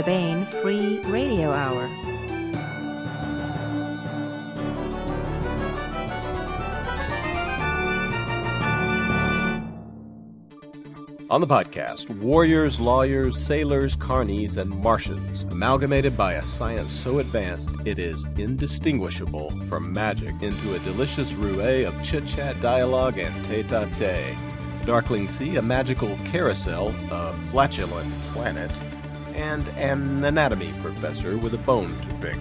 the Baen Free Radio Hour. On the podcast, warriors, lawyers, sailors, carnies, and Martians, amalgamated by a science so advanced it is indistinguishable from magic into a delicious roue of chit chat, dialogue, and tete a tete. Darkling Sea, a magical carousel, a flatulent planet, and an anatomy professor with a bone to pick.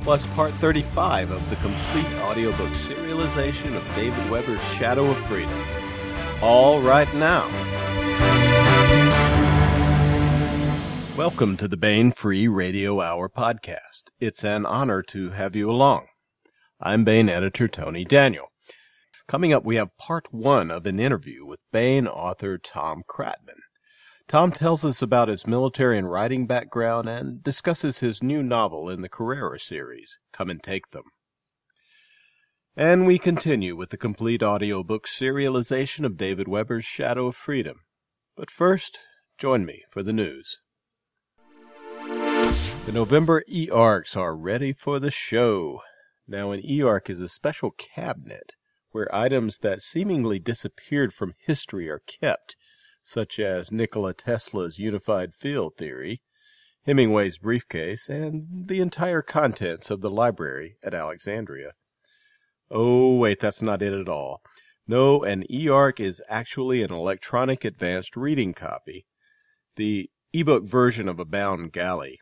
Plus, part 35 of the complete audiobook serialization of David Weber's Shadow of Freedom. All right now. Welcome to the Baen Free Radio Hour podcast. It's an honor to have you along. I'm Baen editor Tony Daniel. Coming up, we have part one of an interview with Baen author Tom Kratman. Tom tells us about his military and writing background and discusses his new novel in the Carrera series, Come and Take Them. And we continue with the complete audiobook serialization of David Weber's Shadow of Freedom. But first, join me for the news. The November e-arcs are ready for the show. Now, an e-arc is a special cabinet where items that seemingly disappeared from history are kept, such as Nikola Tesla's unified field theory, Hemingway's briefcase, and the entire contents of the library at Alexandria. Oh, wait, that's not it at all. No, an e-arc is actually an electronic advanced reading copy, the ebook version of a bound galley.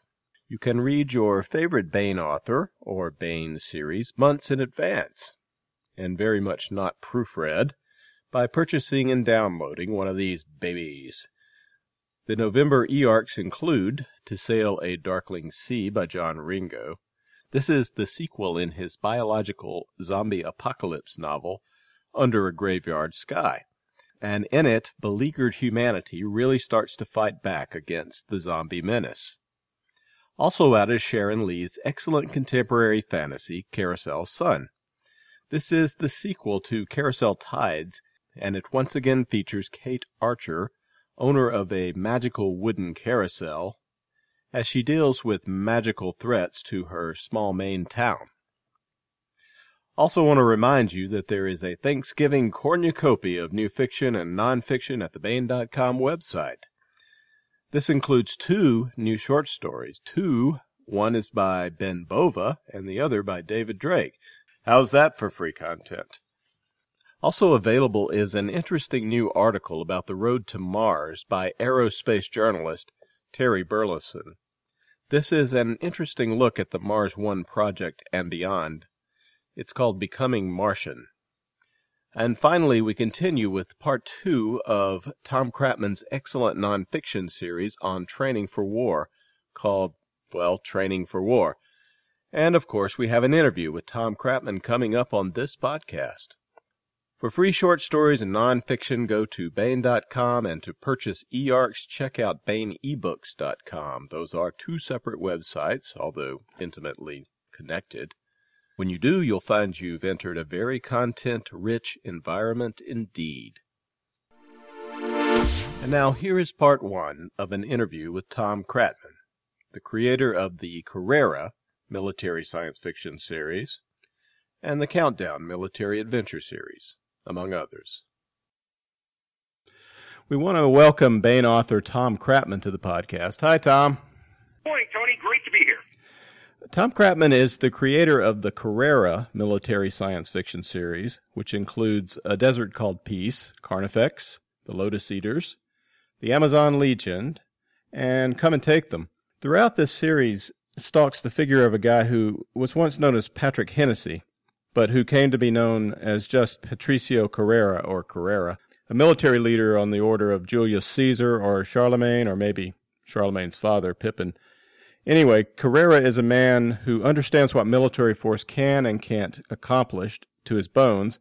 You can read your favorite Baen author or Baen series months in advance, and very much not proofread, by purchasing and downloading one of these babies. The November e-arcs include To Sail a Darkling Sea by John Ringo. This is the sequel in his biological zombie apocalypse novel, Under a Graveyard Sky. And in it, beleaguered humanity really starts to fight back against the zombie menace. Also out is Sharon Lee's excellent contemporary fantasy, Carousel Sun. This is the sequel to Carousel Tides, and it once again features Kate Archer, owner of a magical wooden carousel, as she deals with magical threats to her small Maine town. Also want to remind you that there is a Thanksgiving cornucopia of new fiction and nonfiction at the Baen.com website. This includes two new short stories. Two, one is by Ben Bova and the other by David Drake. How's that for free content? Also available is an interesting new article about the road to Mars by aerospace journalist Terry Burleson. This is an interesting look at the Mars One project and beyond. It's called Becoming Martian. And finally, we continue with part two of Tom Kratman's excellent nonfiction series on training for war, called, well, Training for War. And of course, we have an interview with Tom Kratman coming up on this podcast. For free short stories and nonfiction, go to Baen.com and to purchase eArcs, check out BaenEbooks.com. Those are two separate websites, although intimately connected. When you do, you'll find you've entered a very content rich environment indeed. And now here is part one of an interview with Tom Kratman, the creator of the Carrera military science fiction series and the Countdown military adventure series, among others. We want to welcome Baen author Tom Kratman to the podcast. Hi, Tom. Morning, Tony. Great to be here. Tom Kratman is the creator of the Carrera military science fiction series, which includes A Desert Called Peace, Carnifex, The Lotus Eaters, The Amazon Legion, and Come and Take Them. Throughout this series stalks the figure of a guy who was once known as Patrick Hennessy, but who came to be known as just Patricio Carrera or Carrera, a military leader on the order of Julius Caesar or Charlemagne or maybe Charlemagne's father, Pippin. Anyway, Carrera is a man who understands what military force can and can't accomplish to his bones,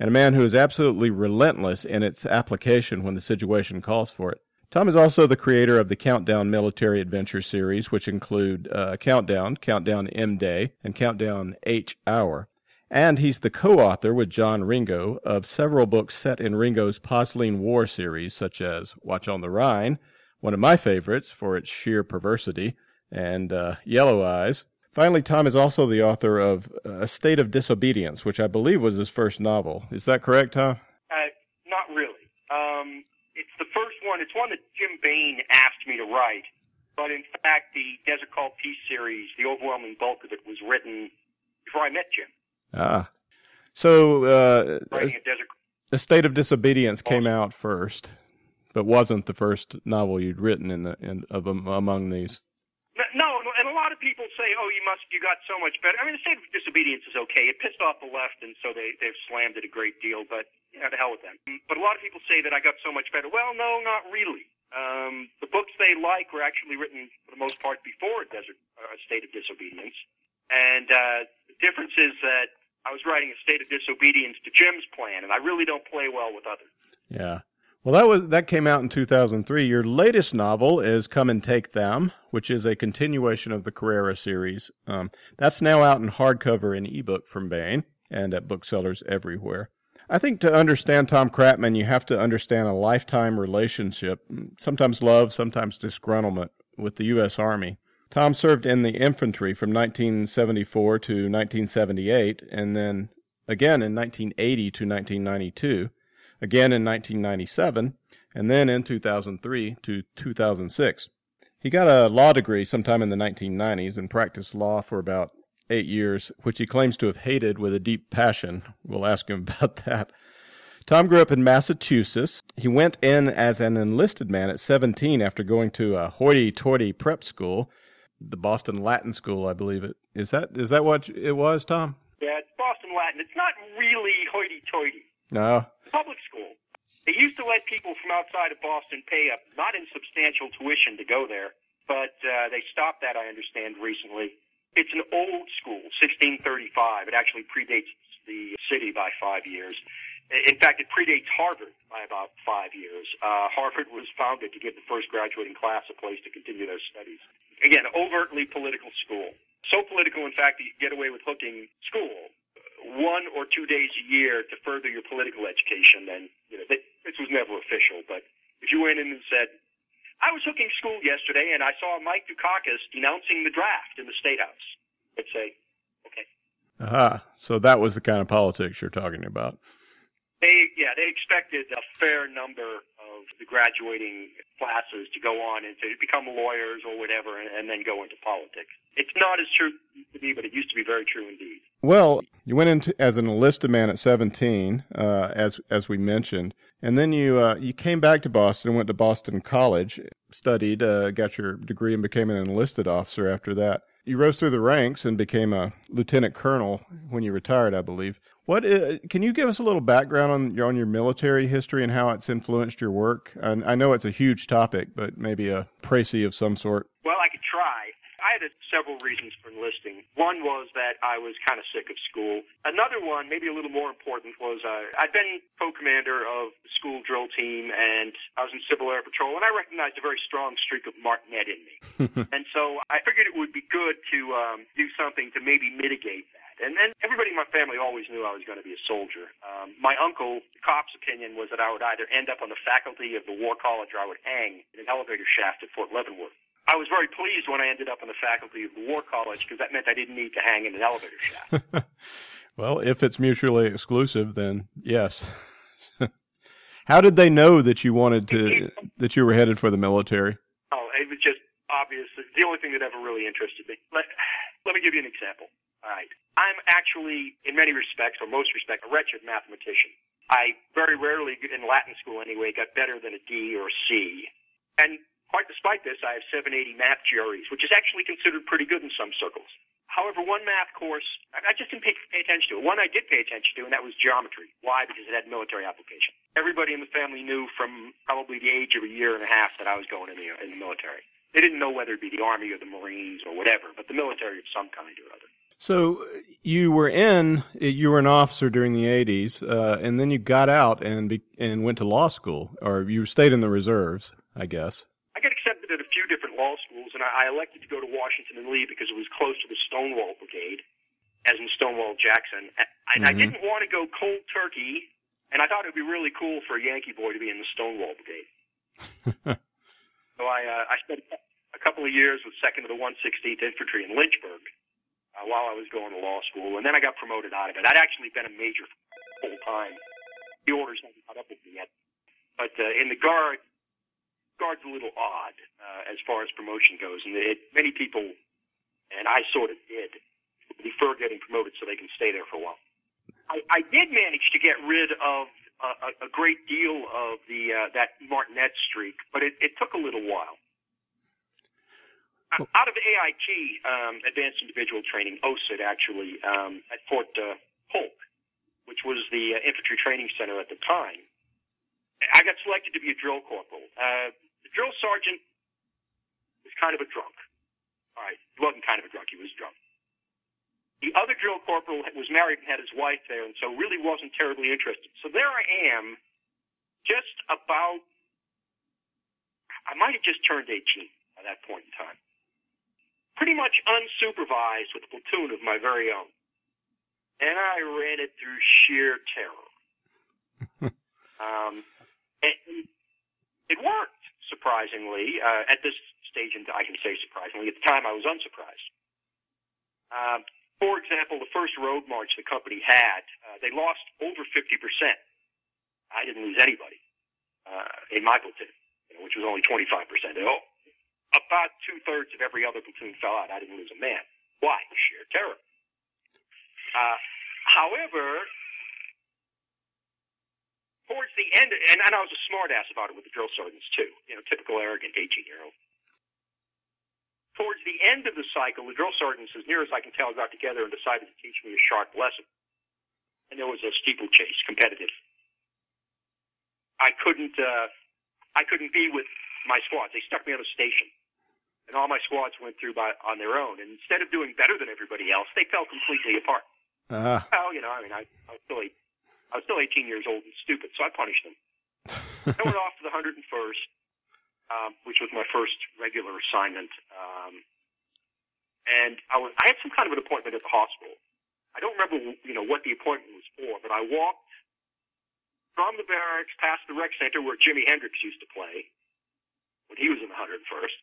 and a man who is absolutely relentless in its application when the situation calls for it. Tom is also the creator of the Countdown Military Adventure series, which include uh, Countdown, Countdown M Day, and Countdown H Hour. And he's the co-author with John Ringo of several books set in Ringo's Posleen War series, such as Watch on the Rhine, one of my favorites for its sheer perversity, and uh, Yellow Eyes. Finally, Tom is also the author of A State of Disobedience, which I believe was his first novel. Is that correct, Tom? Uh, not really. Um, it's the first one. It's one that Jim Baen asked me to write, but in fact, the Desert Call Peace series, the overwhelming bulk of it, was written before I met Jim. Ah, so uh, a. A State of Disobedience came out first, but wasn't the first novel you'd written in the in, of among these. No, no, and a lot of people say, "Oh, you must, you got so much better." I mean, the state of disobedience is okay. It pissed off the left, and so they they've slammed it a great deal. But you know, to hell with them. But a lot of people say that I got so much better. Well, no, not really. Um, the books they like were actually written for the most part before Desert uh, State of Disobedience, and uh, the difference is that I was writing a State of Disobedience to Jim's plan, and I really don't play well with others. Yeah. Well, that was that came out in 2003. Your latest novel is "Come and Take Them," which is a continuation of the Carrera series. Um, that's now out in hardcover and ebook from Baen and at booksellers everywhere. I think to understand Tom Kratman, you have to understand a lifetime relationship, sometimes love, sometimes disgruntlement, with the U.S. Army. Tom served in the infantry from 1974 to 1978, and then again in 1980 to 1992 again in 1997, and then in 2003 to 2006. He got a law degree sometime in the 1990s and practiced law for about eight years, which he claims to have hated with a deep passion. We'll ask him about that. Tom grew up in Massachusetts. He went in as an enlisted man at 17 after going to a hoity-toity prep school, the Boston Latin School, I believe it is. That is that what it was, Tom? Yeah, it's Boston Latin. It's not really hoity-toity. No. Public school. They used to let people from outside of Boston pay a not insubstantial tuition to go there, but uh, they stopped that, I understand, recently. It's an old school, 1635. It actually predates the city by five years. In fact, it predates Harvard by about five years. Uh, Harvard was founded to give the first graduating class a place to continue their studies. Again, overtly political school. So political, in fact, that you get away with hooking school one or two days a year to further your political education, then you know this was never official. But if you went in and said, "I was hooking school yesterday and I saw Mike Dukakis denouncing the draft in the state house," I'd say, "Okay." Aha! So that was the kind of politics you're talking about. They yeah they expected a fair number the graduating classes to go on and to become lawyers or whatever, and, and then go into politics. It's not as true to be, but it used to be very true indeed. Well, you went into as an enlisted man at 17, uh, as as we mentioned, and then you uh, you came back to Boston, went to Boston College, studied, uh, got your degree, and became an enlisted officer after that. You rose through the ranks and became a lieutenant colonel when you retired, I believe. What uh, can you give us a little background on your on your military history and how it's influenced your work? And I know it's a huge topic, but maybe a précis of some sort. Well, I could try. I had several reasons for enlisting. One was that I was kind of sick of school. Another one, maybe a little more important, was uh, I'd been co-commander of the school drill team, and I was in Civil Air Patrol, and I recognized a very strong streak of Martinet in me. and so I figured it would be good to um, do something to maybe mitigate that. And then everybody in my family always knew I was going to be a soldier. Um, my uncle, the cop's opinion was that I would either end up on the faculty of the War College or I would hang in an elevator shaft at Fort Leavenworth. I was very pleased when I ended up on the faculty of the War College because that meant I didn't need to hang in an elevator shaft. well, if it's mutually exclusive, then yes. How did they know that you wanted to that you were headed for the military? Oh, it was just obvious. The only thing that ever really interested me. Let, let me give you an example. All right. I'm actually, in many respects, or most respects, a wretched mathematician. I very rarely, in Latin school anyway, got better than a D or a C. And Quite despite this, I have 780 math GREs, which is actually considered pretty good in some circles. However, one math course, I just didn't pay, pay attention to it. One I did pay attention to, and that was geometry. Why? Because it had military application. Everybody in the family knew from probably the age of a year and a half that I was going in the, in the military. They didn't know whether it be the Army or the Marines or whatever, but the military of some kind or other. So you were in, you were an officer during the 80s, uh, and then you got out and be, and went to law school, or you stayed in the reserves, I guess law schools, and I, I elected to go to Washington and Lee because it was close to the Stonewall Brigade, as in Stonewall Jackson. And mm-hmm. I didn't want to go cold turkey, and I thought it would be really cool for a Yankee boy to be in the Stonewall Brigade. So I uh, I spent a couple of years with Second of the 116th Infantry in Lynchburg uh, while I was going to law school, and then I got promoted out of it. I'd actually been a major full time. The orders hadn't caught up with me yet, but uh, in the guard, guard's a little odd uh, as far as promotion goes, and it, many people, and I sort of did, prefer getting promoted so they can stay there for a while. I, I did manage to get rid of a, a great deal of the uh, that martinet streak, but it, it took a little while. Well, Out of AIT, um, Advanced Individual Training, OSUT actually, um, at Fort uh, Polk, which was the uh, infantry training center at the time, I got selected to be a drill corporal. Uh, the drill sergeant was kind of a drunk. All right, he wasn't kind of a drunk; he was drunk. The other drill corporal was married and had his wife there, and so really wasn't terribly interested. So there I am, just about, I might have just turned 18 at that point in time. Pretty much unsupervised with a platoon of my very own. And I ran it through sheer terror. um, and it worked, surprisingly. Uh, at this stage, and I can say surprisingly. At the time, I was unsurprised. Um, for example, the first road march the company had, uh, they lost over 50%. I didn't lose anybody uh, in my platoon, you know, which was only 25%. Oh, about two thirds of every other platoon fell out. I didn't lose a man. Why? Sheer terror. Uh, however, towards the end, and, and I was a smartass about it with the drill sergeants too. You know, typical arrogant 18 year old towards the end of the cycle, the drill sergeants, as near as I can tell, got together and decided to teach me a sharp lesson. And there was a steeplechase, competitive. I couldn't, uh, I couldn't be with my squads. They stuck me on a station, and all my squads went through by on their own. And instead of doing better than everybody else, they fell completely apart. Uh-huh. Well, you know, I mean, I, I was still, I was still 18 years old and stupid, so I punished them. I went off to the 101st um, which was my first regular assignment. Um, and I was I had some kind of an appointment at the hospital. I don't remember you know what the appointment was for, but I walked from the barracks past the rec center where Jimi Hendrix used to play when he was in the 101st,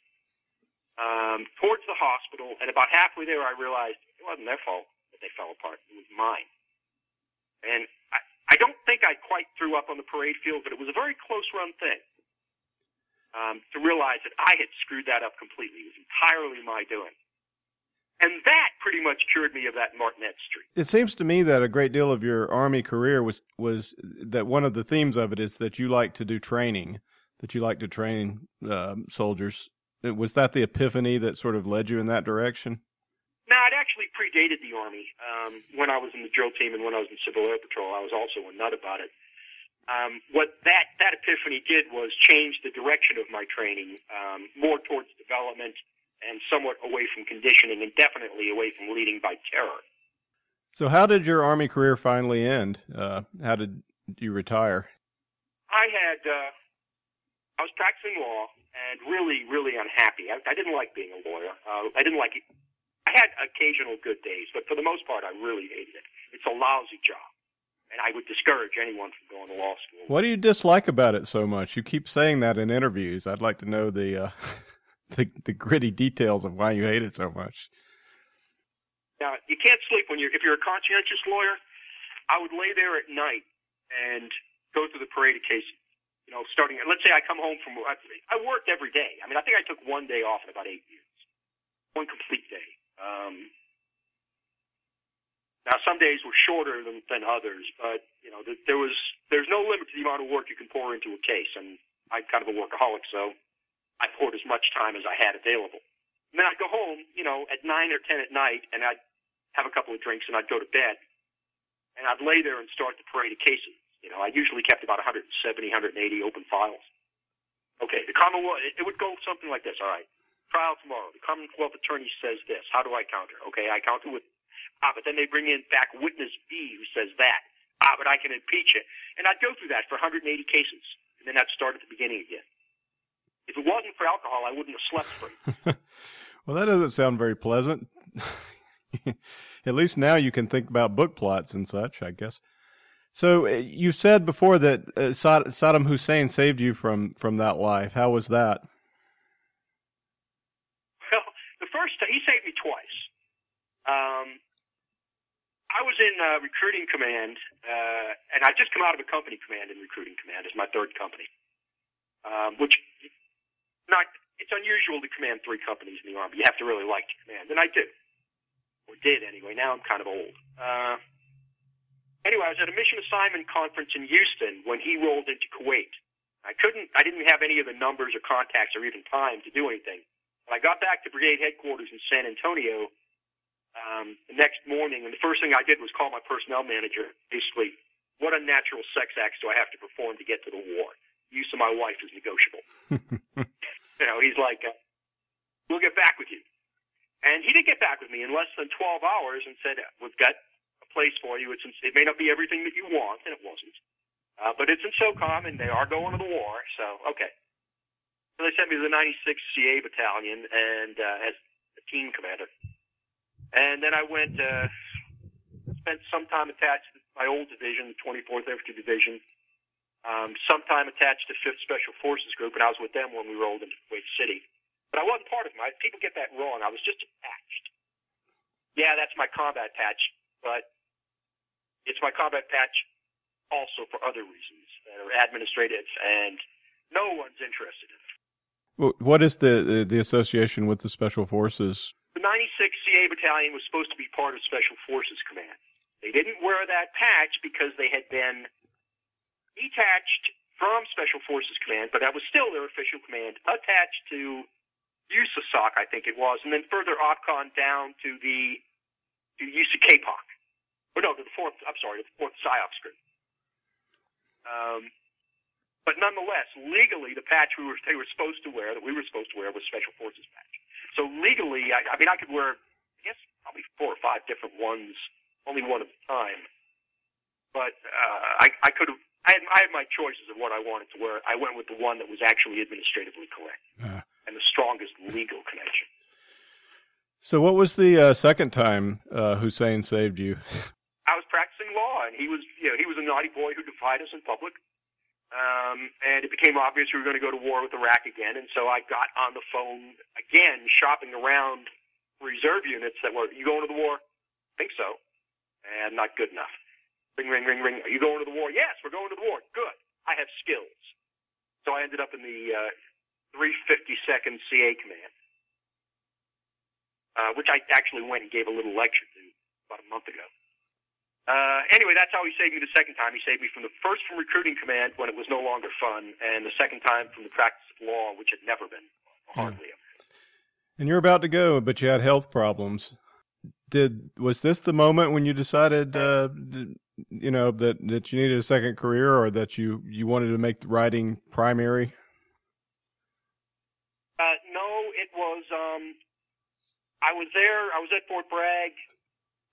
um, towards the hospital, and about halfway there, I realized it wasn't their fault that they fell apart; it was mine. And I, don't think I quite threw up on the parade field, but it was a very close run thing um, to realize that I had screwed that up completely. It was entirely my doing. And that pretty much cured me of that martinet streak. It seems to me that a great deal of your army career was was that one of the themes of it is that you like to do training, that you like to train uh, soldiers. Was that the epiphany that sort of led you in that direction? No, it actually predated the army. Um, when I was in the drill team and when I was in Civil Air Patrol, I was also a nut about it. Um, what that, that epiphany did was change the direction of my training um, more towards development and somewhat away from conditioning and definitely away from leading by terror. So, how did your Army career finally end? Uh, how did you retire? I had, uh, I was practicing law and really, really unhappy. I, I didn't like being a lawyer. Uh, I didn't like it. I had occasional good days, but for the most part, I really hated it. It's a lousy job and I would discourage anyone from going to law school. What do you dislike about it so much? You keep saying that in interviews. I'd like to know the uh, the, the gritty details of why you hate it so much. Now, you can't sleep when you're if you're a conscientious lawyer. I would lay there at night and go through the parade of cases. You know, starting. Let's say I come home from. I worked every day. I mean, I think I took one day off in about eight years, one complete day. Um, now, some days were shorter than, than others, but you know, there was there's no limit to the amount of work you can pour into a case, and I'm kind of a workaholic, so I poured as much time as I had available. And then I'd go home, you know, at nine or ten at night, and I'd have a couple of drinks, and I'd go to bed, and I'd lay there and start the parade of cases. You know, I usually kept about 170, 180 open files. Okay, the Commonwealth, it would go something like this. All right, trial tomorrow. The Commonwealth attorney says this. How do I counter? Okay, I counter with Ah, but then they bring in back witness B who says that. Ah, but I can impeach it. And I'd go through that for 180 cases. And then I'd start at the beginning again. If it wasn't for alcohol, I wouldn't have slept free. well, that doesn't sound very pleasant. at least now you can think about book plots and such, I guess. So uh, you said before that uh, Saddam Hussein saved you from, from that life. How was that? Was in uh, recruiting command, uh, and I just come out of a company command in recruiting command as my third company, um, which not it's unusual to command three companies in the army. You have to really like to command, and I do, or did anyway. Now I'm kind of old. Uh, anyway, I was at a mission assignment conference in Houston when he rolled into Kuwait. I couldn't, I didn't have any of the numbers or contacts or even time to do anything. When I got back to brigade headquarters in San Antonio, um, the next morning, and the first thing I did was call my personnel manager. Basically, what unnatural sex acts do I have to perform to get to the war? Use of my wife is negotiable. you know, he's like, uh, "We'll get back with you," and he did get back with me in less than 12 hours and said, "We've got a place for you. It's in, it may not be everything that you want, and it wasn't, uh, but it's in SOCOM, and they are going to the war. So, okay." So they sent me to the 96th CA Battalion and uh, as a team commander. And then I went, uh, spent some time attached to my old division, the 24th Infantry Division, um, some time attached to 5th Special Forces Group, and I was with them when we rolled into Kuwait City. But I wasn't part of them. I, people get that wrong. I was just attached. Yeah, that's my combat patch, but it's my combat patch also for other reasons that are administrative, and no one's interested in it. What is the, the, association with the Special Forces 96th CA Battalion was supposed to be part of Special Forces Command. They didn't wear that patch because they had been detached from Special Forces Command, but that was still their official command, attached to USASOC, I think it was, and then further OPCON down to the to USACAPOC. Or no, to the fourth, I'm sorry, to the fourth PSYOPS group. Um, but nonetheless, legally, the patch we were, they were supposed to wear, that we were supposed to wear, was Special Forces patch. So legally, I, I mean, I could wear, I guess, probably four or five different ones, only one at a time. But uh, I, I could have. I had, I had my choices of what I wanted to wear. I went with the one that was actually administratively correct uh. and the strongest legal connection. So, what was the uh, second time uh, Hussein saved you? I was practicing law, and he was, you know, he was a naughty boy who defied us in public. Um, and it became obvious we were going to go to war with Iraq again. And so I got on the phone again, shopping around reserve units that were, you going to the war? I think so. And not good enough. Ring, ring, ring, ring. Are you going to the war? Yes, we're going to the war. Good. I have skills. So I ended up in the uh, 352nd CA Command, uh, which I actually went and gave a little lecture to about a month ago. Uh, anyway, that's how he saved me the second time. He saved me from the first from recruiting command when it was no longer fun, and the second time from the practice of law, which had never been hardly hmm. And you're about to go, but you had health problems. Did was this the moment when you decided, uh, you know, that that you needed a second career, or that you you wanted to make writing primary? Uh, no, it was. Um, I was there. I was at Fort Bragg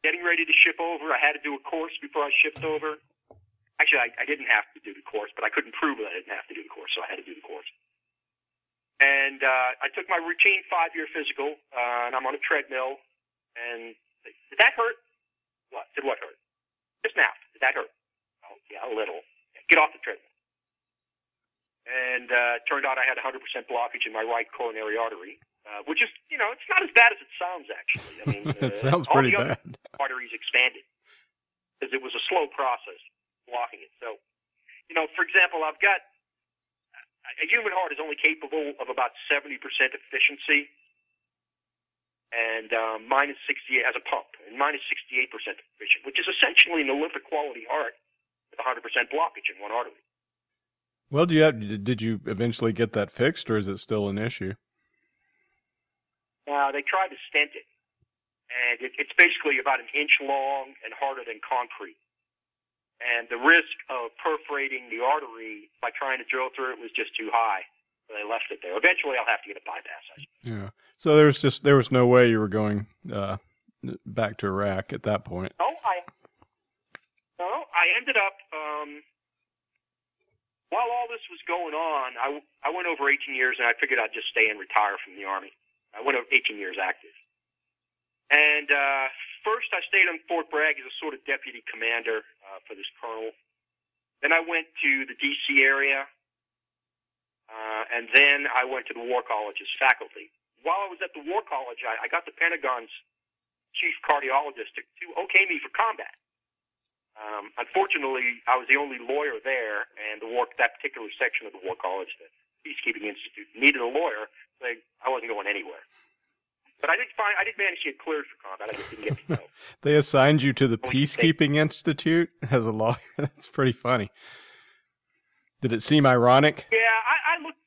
getting ready to ship over. I had to do a course before I shipped over. Actually, I, I didn't have to do the course, but I couldn't prove that I didn't have to do the course, so I had to do the course. And uh, I took my routine five-year physical, uh, and I'm on a treadmill. And did that hurt? What? Did what hurt? Just now. Did that hurt? Oh, yeah, a little. Get off the treadmill. And uh, turned out I had 100% blockage in my right coronary artery uh, which is, you know, it's not as bad as it sounds, actually. I mean, it uh, sounds pretty all the bad. Arteries expanded because it was a slow process blocking it. So, you know, for example, I've got a human heart is only capable of about 70% efficiency, and um, mine is 68 as a pump, and mine is 68% efficient, which is essentially an Olympic quality heart with 100% blockage in one artery. Well, do you have, did you eventually get that fixed, or is it still an issue? Uh, they tried to stent it, and it, it's basically about an inch long and harder than concrete. And the risk of perforating the artery by trying to drill through it was just too high. So they left it there. Eventually, I'll have to get a bypass. Yeah. So there was just there was no way you were going uh, back to Iraq at that point. No, I no, I ended up um, while all this was going on. I I went over 18 years, and I figured I'd just stay and retire from the army. I went over 18 years active. And uh, first, I stayed on Fort Bragg as a sort of deputy commander uh, for this colonel. Then I went to the D.C. area, uh, and then I went to the War College as faculty. While I was at the War College, I, I got the Pentagon's chief cardiologist to, to okay me for combat. Um, unfortunately, I was the only lawyer there, and the war that particular section of the War College, the Peacekeeping Institute, needed a lawyer. So I wasn't going anywhere. But I did find I did manage to get cleared for combat. I just didn't get to go. they assigned you to the Peacekeeping Institute as a lawyer. That's pretty funny. Did it seem ironic? Yeah, I, I looked.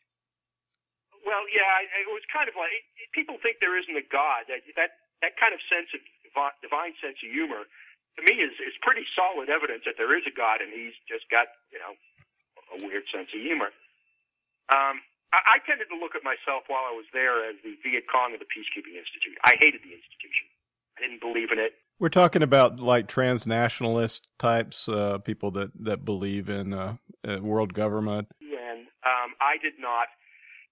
Well, yeah, it was kind of like people think there isn't a God. That that that kind of sense of divine sense of humor to me is is pretty solid evidence that there is a God, and he's just got you know a weird sense of humor. Um, I, I tended to look at myself while I was there as the Viet Cong of the Peacekeeping Institute. I hated the institution. I didn't believe in it. We're talking about like transnationalist types, uh, people that that believe in uh, uh, world government. And um, I did not.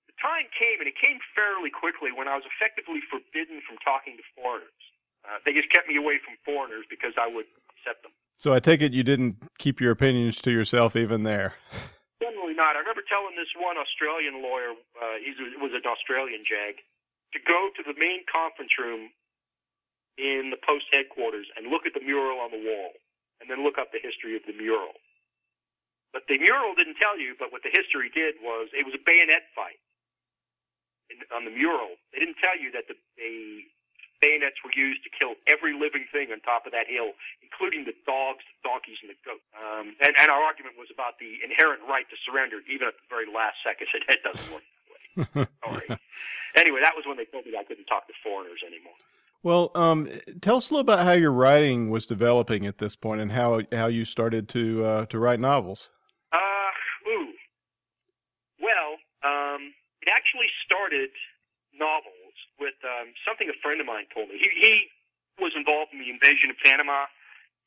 The time came, and it came fairly quickly, when I was effectively forbidden from talking to foreigners. Uh, they just kept me away from foreigners because I would upset them. So I take it you didn't keep your opinions to yourself even there. Generally not. I remember telling this one Australian lawyer, uh, he was an Australian JAG, to go to the main conference room in the post headquarters and look at the mural on the wall, and then look up the history of the mural. But the mural didn't tell you, but what the history did was it was a bayonet fight on the mural. They didn't tell you that the, the bayonets were used to kill every living thing on top of that hill, including the dogs, the donkeys, and the goats. Um, and, and our argument was about the inherent right to surrender, even at the very last second. Said it doesn't work that way. Sorry. anyway, that was when they told me I couldn't talk to foreigners anymore. Well, um, tell us a little about how your writing was developing at this point, and how how you started to uh, to write novels. Uh, ooh. Well, um, it actually started novels with um, something a friend of mine told me. He, he was involved in the invasion of Panama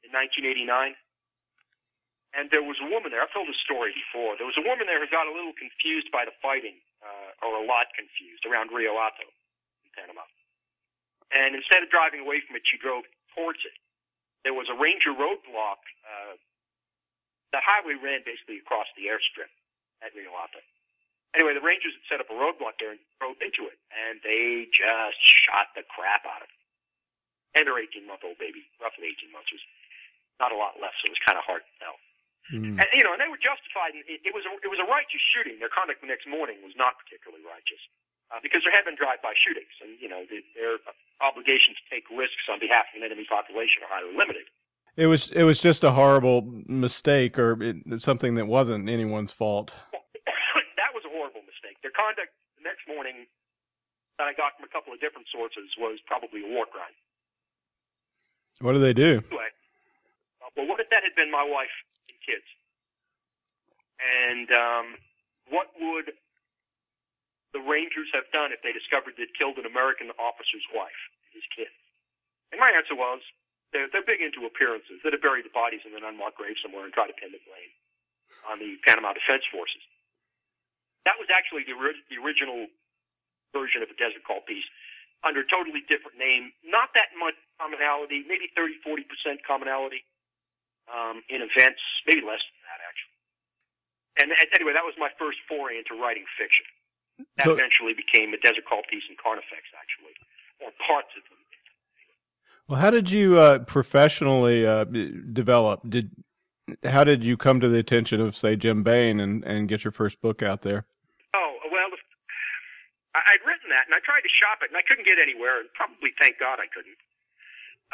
in 1989. And there was a woman there. I've told this story before. There was a woman there who got a little confused by the fighting, uh, or a lot confused, around Rio Hato in Panama. And instead of driving away from it, she drove towards it. There was a ranger roadblock. Uh, the highway ran basically across the airstrip at Rio Hato. Anyway, the Rangers had set up a roadblock there and drove into it, and they just shot the crap out of it. And their 18 month old baby, roughly 18 months, was not a lot less, so it was kind of hard to tell. Mm. And you know, and they were justified. It, it was a, it was a righteous shooting. Their conduct the next morning was not particularly righteous uh, because there had been drive-by shootings, and you know the, their obligations to take risks on behalf of an enemy population are highly limited. It was it was just a horrible mistake or it, something that wasn't anyone's fault their conduct the next morning that I got from a couple of different sources was probably a war crime. What did they do? Anyway, uh, well, what if that had been my wife and kids? And um, what would the Rangers have done if they discovered they'd killed an American officer's wife and his kids? And my answer was, they're, they're big into appearances. They'd have buried the bodies in an unmarked grave somewhere and try to pin the blame on the Panama Defense Forces. That was actually the, the original version of a Desert Call Peace under a totally different name. Not that much commonality, maybe 30, 40% commonality um, in events, maybe less than that, actually. And, and anyway, that was my first foray into writing fiction. That so, eventually became a Desert Call Peace and Carnifex, actually, or parts of them. Well, how did you uh, professionally uh, develop? Did how did you come to the attention of, say, Jim Baen and, and get your first book out there? I'd written that, and I tried to shop it, and I couldn't get anywhere, and probably thank God I couldn't.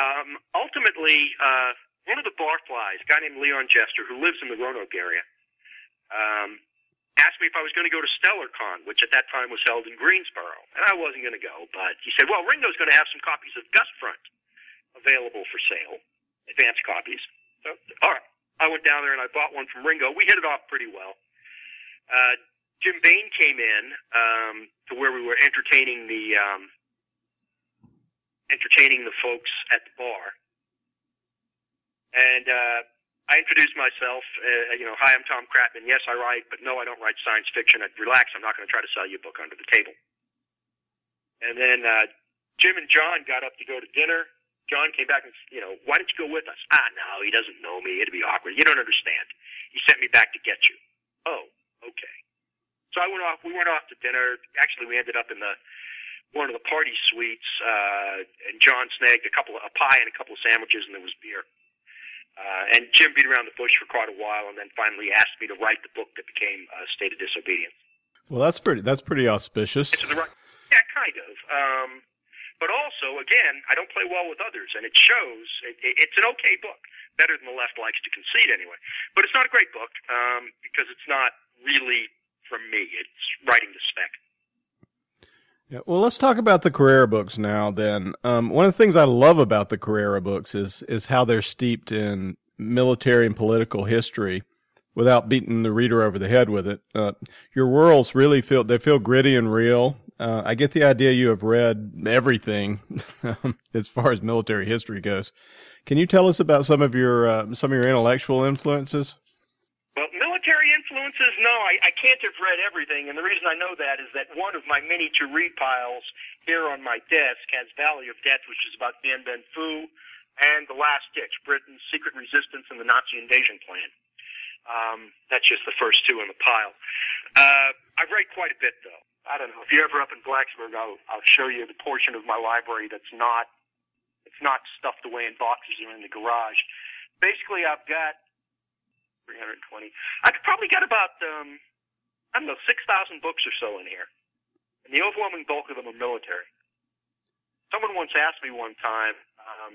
Um, ultimately, uh, one of the barflies, a guy named Leon Jester, who lives in the Roanoke area, um, asked me if I was going to go to StellarCon, which at that time was held in Greensboro, and I wasn't going to go. But he said, "Well, Ringo's going to have some copies of Gust Front available for sale, advance copies." So, all right, I went down there and I bought one from Ringo. We hit it off pretty well. Uh, Jim Baen came in um, to where we were entertaining the um, entertaining the folks at the bar, and uh, I introduced myself. Uh, you know, hi, I'm Tom Kratman. Yes, I write, but no, I don't write science fiction. I'd relax. I'm not going to try to sell you a book under the table. And then uh, Jim and John got up to go to dinner. John came back and you know, why don't you go with us? Ah, no, he doesn't know me. It'd be awkward. You don't understand. He sent me back to get you. Oh, okay. So I went off. We went off to dinner. Actually, we ended up in the one of the party suites, uh, and John snagged a couple of, a pie and a couple of sandwiches, and there was beer. Uh, and Jim beat around the bush for quite a while, and then finally asked me to write the book that became uh, State of Disobedience. Well, that's pretty. That's pretty auspicious. It's the right, yeah, kind of. Um, but also, again, I don't play well with others, and it shows. It, it, it's an okay book, better than the left likes to concede, anyway. But it's not a great book um, because it's not really from me. It's writing the spec. Yeah, well, let's talk about the Carrera books now. Then, um, one of the things I love about the Carrera books is is how they're steeped in military and political history, without beating the reader over the head with it. Uh, your worlds really feel they feel gritty and real. Uh, I get the idea you have read everything as far as military history goes. Can you tell us about some of your uh, some of your intellectual influences? Well, military influences, no, I, I can't have read everything, and the reason I know that is that one of my many to read piles here on my desk has Valley of Death, which is about Dien Bien Phu, and The Last Ditch, Britain's Secret Resistance and the Nazi Invasion Plan. Um, that's just the first two in the pile. Uh, I've read quite a bit, though. I don't know. If you're ever up in Blacksburg, I'll, I'll show you the portion of my library that's not it's not stuffed away in boxes or in the garage. Basically, I've got 320. I could probably get about, um, I don't know, 6,000 books or so in here. And the overwhelming bulk of them are military. Someone once asked me one time, um,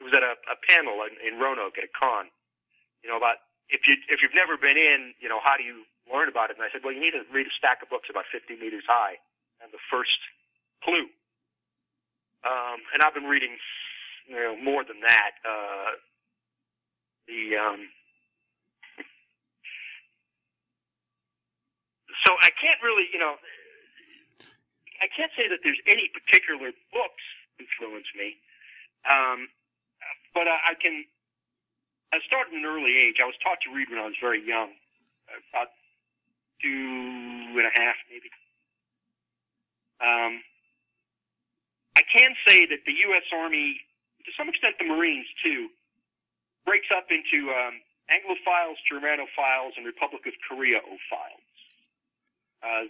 it was at a, a panel in, in Roanoke at a con, you know, about if you if you've never been in, you know, how do you learn about it? And I said, well, you need to read a stack of books about 50 meters high, and the first clue. Um, and I've been reading, you know, more than that. Uh, the um, so I can't really, you know, I can't say that there's any particular books influence me, um, but I, I can. I started at an early age. I was taught to read when I was very young, about two and a half, maybe. Um, I can say that the U.S. Army, to some extent the Marines too, breaks up into um, Anglophiles, Germanophiles, and Republic of Korea ophiles. Uh,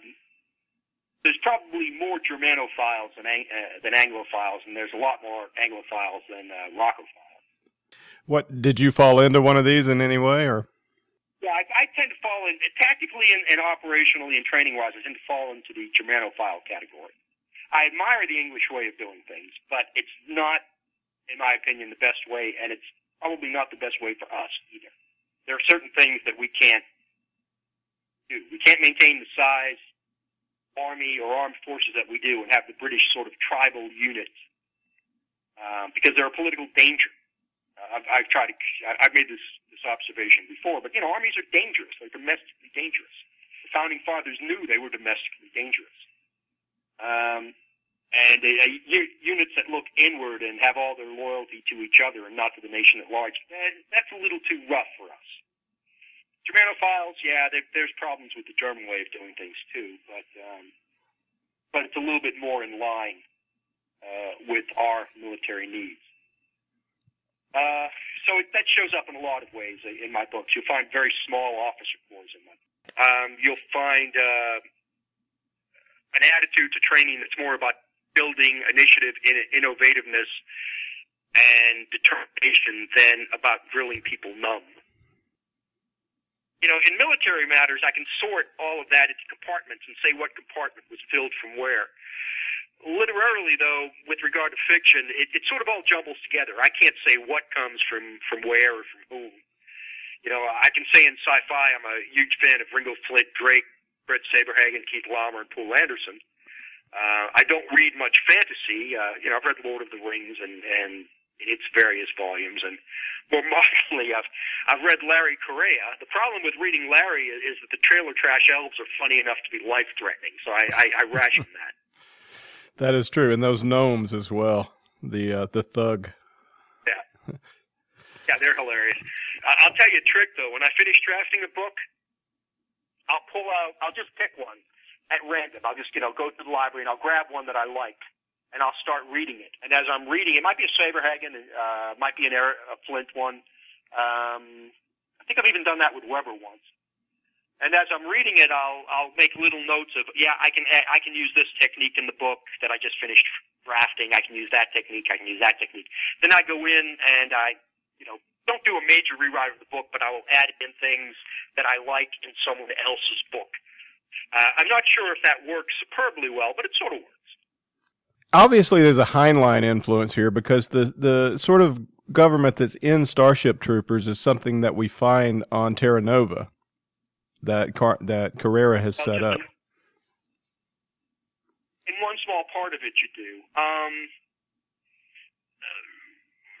there's probably more Germanophiles than, uh, than Anglophiles, and there's a lot more Anglophiles than uh, Rockophiles. What did you fall into one of these in any way, or? Yeah, I, I tend to fall in tactically and, and operationally and training wise. I tend to fall into the Germanophile category. I admire the English way of doing things, but it's not, in my opinion, the best way, and it's probably not the best way for us either. There are certain things that we can't. We can't maintain the size army or armed forces that we do and have the British sort of tribal units um, because they're a political danger. Uh, I've, I've tried to, I've made this, this observation before, but you know, armies are dangerous. They're domestically dangerous. The founding fathers knew they were domestically dangerous. Um, and uh, units that look inward and have all their loyalty to each other and not to the nation at large, that, that's a little too rough for us. Germanophiles, yeah, there, there's problems with the German way of doing things too, but um, but it's a little bit more in line uh, with our military needs. Uh, so it, that shows up in a lot of ways in my books. You'll find very small officer corps in my. Um, you'll find uh, an attitude to training that's more about building initiative, innovativeness, and determination than about drilling people numb you know, in military matters, I can sort all of that into compartments and say what compartment was filled from where. Literarily, though, with regard to fiction, it, it sort of all jumbles together. I can't say what comes from from where or from whom. You know, I can say in sci-fi, I'm a huge fan of Ringo Flint, Drake, Fred Saberhagen, Keith Laumer, and Poul Anderson. Uh, I don't read much fantasy. Uh, you know, I've read Lord of the Rings and and in its various volumes. And more modernly, I've I've read Larry Correia. The problem with reading Larry is, is that the trailer trash elves are funny enough to be life threatening. So I, I, I ration that. That is true, and those gnomes as well. The uh, the thug. Yeah, yeah, they're hilarious. I'll tell you a trick though. When I finish drafting a book, I'll pull out. I'll just pick one at random. I'll just you know go to the library and I'll grab one that I like and I'll start reading it. And as I'm reading, it might be a Saberhagen, uh, might be an Air, a Flint one. Um, I think I've even done that with Weber once. And as I'm reading it, I'll I'll make little notes of yeah, I can I can use this technique in the book that I just finished drafting. I can use that technique. I can use that technique. Then I go in and I you know, don't do a major rewrite of the book, but I will add in things that I like in someone else's book. Uh, I'm not sure if that works superbly well, but it sort of works. Obviously, there's a Heinlein influence here because the, the sort of government that's in Starship Troopers is something that we find on Terra Nova that Car- that Carrera has set up. In one small part of it, you do. Um,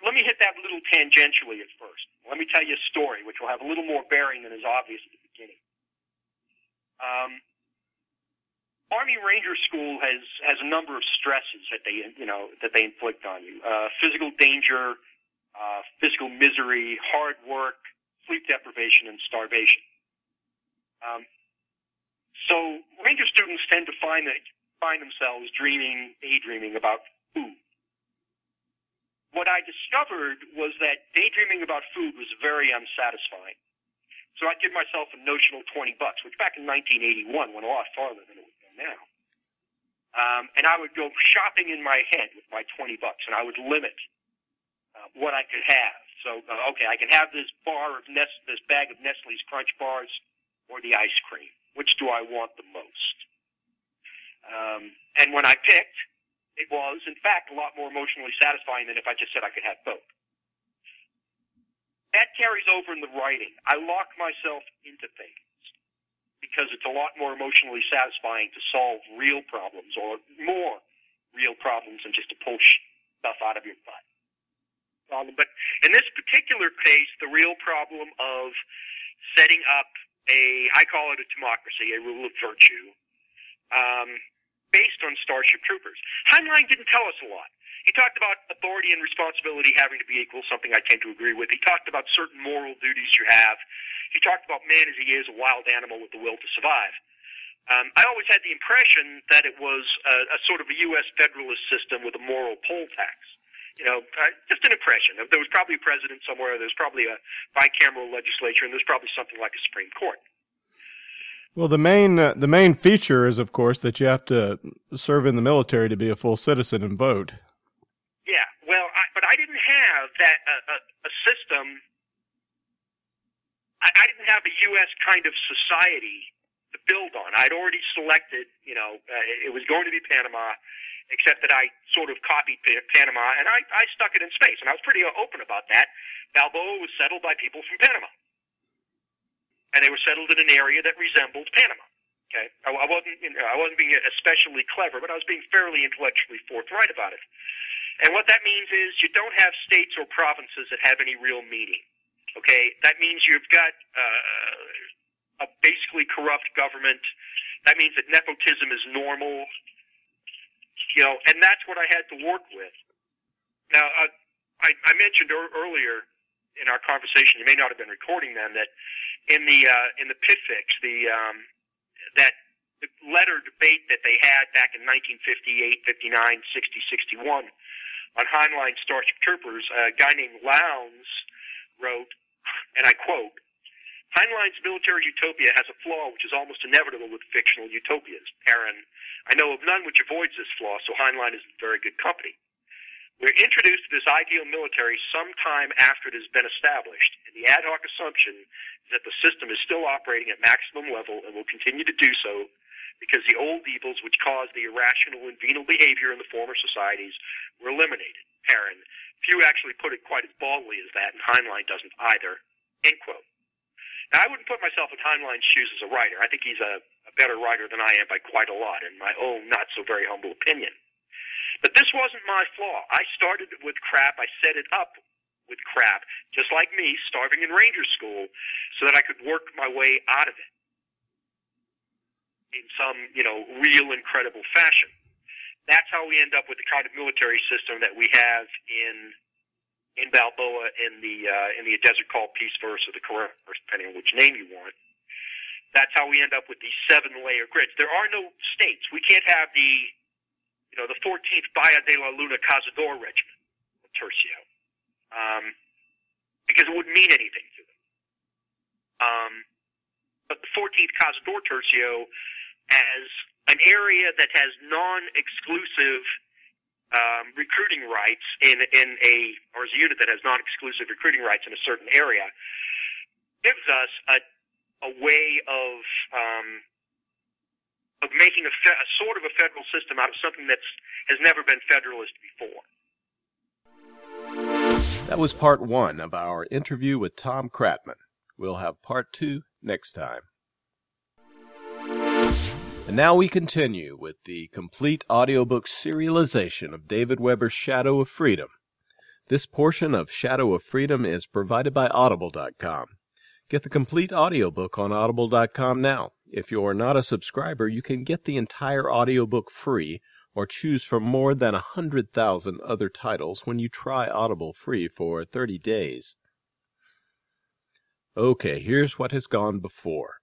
let me hit that a little tangentially at first. Let me tell you a story which will have a little more bearing than is obvious at the beginning. Um, Army Ranger School has has a number of stresses that they you know that they inflict on you: uh, physical danger, uh, physical misery, hard work, sleep deprivation, and starvation. Um, so Ranger students tend to find that find themselves dreaming, daydreaming about food what I discovered was that daydreaming about food was very unsatisfying. So I'd give myself a notional 20 bucks, which back in 1981 went a lot farther than it now. Um, and I would go shopping in my head with my 20 bucks, and I would limit uh, what I could have. So, uh, okay, I can have this bar of Nest, this bag of Nestle's Crunch Bars, or the ice cream. Which do I want the most? Um, and when I picked, it was, in fact, a lot more emotionally satisfying than if I just said I could have both. That carries over in the writing. I lock myself into things because it's a lot more emotionally satisfying to solve real problems or more real problems than just to pull stuff out of your butt. But in this particular case, the real problem of setting up a, I call it a democracy, a rule of virtue, um, based on Starship Troopers. Heinlein didn't tell us a lot. He talked about authority and responsibility having to be equal, something I tend to agree with. He talked about certain moral duties you have. He talked about man as he is, a wild animal with the will to survive. Um, I always had the impression that it was a, a sort of a U.S. federalist system with a moral poll tax. You know, uh, just an impression. There was probably a president somewhere. There's probably a bicameral legislature, and there's probably something like a Supreme Court. Well, the main uh, the main feature is, of course, that you have to serve in the military to be a full citizen and vote. Yeah, well, I, but I didn't have that uh, a, a system. I, I didn't have a U.S. kind of society to build on. I'd already selected, you know, uh, it was going to be Panama, except that I sort of copied Panama, and I, I stuck it in space, and I was pretty open about that. Balboa was settled by people from Panama and they were settled in an area that resembled Panama. Okay, I, I wasn't you know, I wasn't being especially clever, but I was being fairly intellectually forthright about it. And what that means is you don't have states or provinces that have any real meaning. Okay, that means you've got uh, a basically corrupt government. That means that nepotism is normal. You know, and that's what I had to work with. Now, uh, I, I mentioned earlier in our conversation, you may not have been recording then, that in the uh, in the PITFCS, the um, that letter debate that they had back in 1958, 59, 60, 61 on Heinlein Starship Troopers, a guy named Lowndes wrote, and I quote, Heinlein's military utopia has a flaw which is almost inevitable with fictional utopias. Aaron, I know of none which avoids this flaw, so Heinlein is in very good company. We're introduced to this ideal military sometime after it has been established, and the ad hoc assumption is that the system is still operating at maximum level and will continue to do so because the old evils which caused the irrational and venal behavior in the former societies were eliminated. Perrin. Few actually put it quite as baldly as that, and Heinlein doesn't either. End quote. Now, I wouldn't put myself in Heinlein's shoes as a writer. I think he's a, a better writer than I am by quite a lot, in my own not so very humble opinion. But this wasn't my flaw. I started with crap. I set it up with crap, just like me, starving in ranger school, so that I could work my way out of it in some, you know, real incredible fashion. That's how we end up with the kind of military system that we have in in Balboa in the uh, in the Desert Call Peace verse or the Correct verse, depending on which name you want. That's how we end up with these seven layer grids. There are no states. We can't have the you know, the 14th Bahia de la Luna Cazador Regiment, Tercio, um, because it wouldn't mean anything to them. Um, but the 14th Cazador Tercio as an area that has non-exclusive um, recruiting rights in in a or as a unit that has non-exclusive recruiting rights in a certain area gives us a a way of um, of making a, fe- a sort of a federal system out of something that has never been federalist before. That was part one of our interview with Tom Kratman. We'll have part two next time. And now we continue with the complete audiobook serialization of David Weber's Shadow of Freedom. This portion of Shadow of Freedom is provided by Audible.com. Get the complete audiobook on Audible.com now. If you're not a subscriber, you can get the entire audiobook free or choose from more than a 100,000 other titles when you try Audible free for 30 days. Okay, here's what has gone before.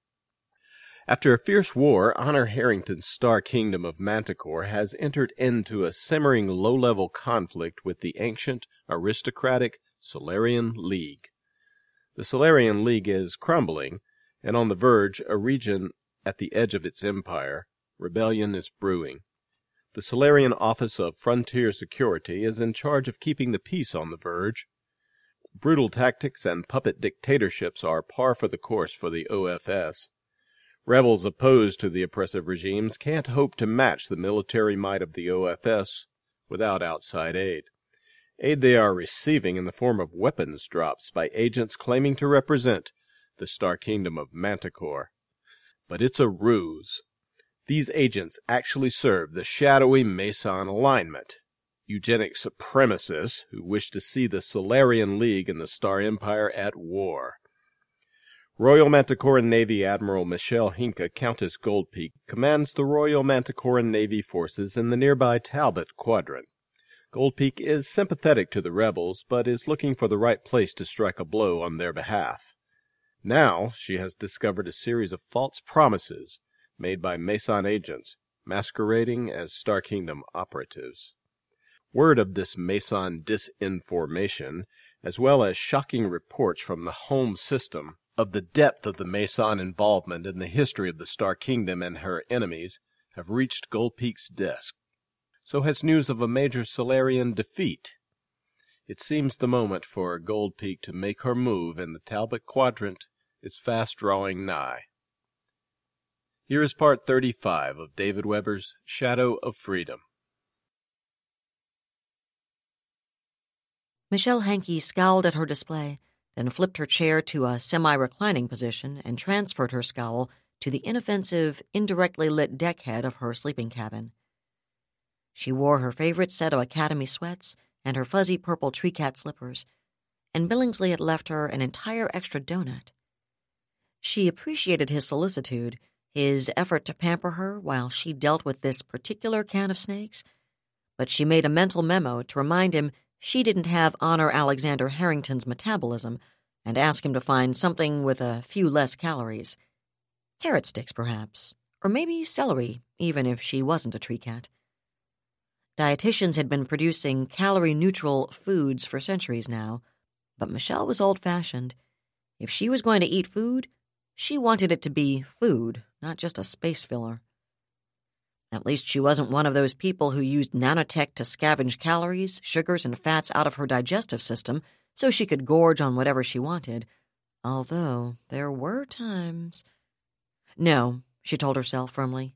After a fierce war, Honor Harrington's star kingdom of Manticore has entered into a simmering low level conflict with the ancient, aristocratic Solarian League. The Solarian League is crumbling, and on the verge, a region at the edge of its empire, rebellion is brewing. The Solarian Office of Frontier Security is in charge of keeping the peace on the verge. Brutal tactics and puppet dictatorships are par for the course for the OFS. Rebels opposed to the oppressive regimes can't hope to match the military might of the OFS without outside aid. Aid they are receiving in the form of weapons drops by agents claiming to represent the Star Kingdom of Manticore. But it's a ruse. These agents actually serve the shadowy Mesan alignment, eugenic supremacists who wish to see the Solarian League and the Star Empire at war. Royal Manticoran Navy Admiral Michelle Henke, Countess Goldpeak, commands the Royal Manticoran Navy forces in the nearby Talbot Quadrant. Goldpeak is sympathetic to the rebels, but is looking for the right place to strike a blow on their behalf. Now she has discovered a series of false promises made by Mesan agents masquerading as Star Kingdom operatives. Word of this Mesan disinformation, as well as shocking reports from the home system of the depth of the Mesan involvement in the history of the Star Kingdom and her enemies, have reached Goldpeak's desk. So has news of a major Solarian defeat. It seems the moment for Gold Peak to make her move in the Talbot Quadrant is fast drawing nigh. Here is part 35 of David Weber's Shadow of Freedom. Michelle Henke scowled at her display, then flipped her chair to a semi reclining position and transferred her scowl to the inoffensive, indirectly lit deckhead of her sleeping cabin. She wore her favorite set of Academy sweats and her fuzzy purple tree cat slippers, and Billingsley had left her an entire extra donut. She appreciated his solicitude, his effort to pamper her while she dealt with this particular can of snakes, but she made a mental memo to remind him she didn't have Honor Alexander Harrington's metabolism and ask him to find something with a few less calories. Carrot sticks, perhaps, or maybe celery, even if she wasn't a tree cat. Dietitians had been producing calorie neutral foods for centuries now, but Michelle was old fashioned. If she was going to eat food, she wanted it to be food, not just a space filler. At least she wasn't one of those people who used nanotech to scavenge calories, sugars, and fats out of her digestive system so she could gorge on whatever she wanted. Although there were times. No, she told herself firmly.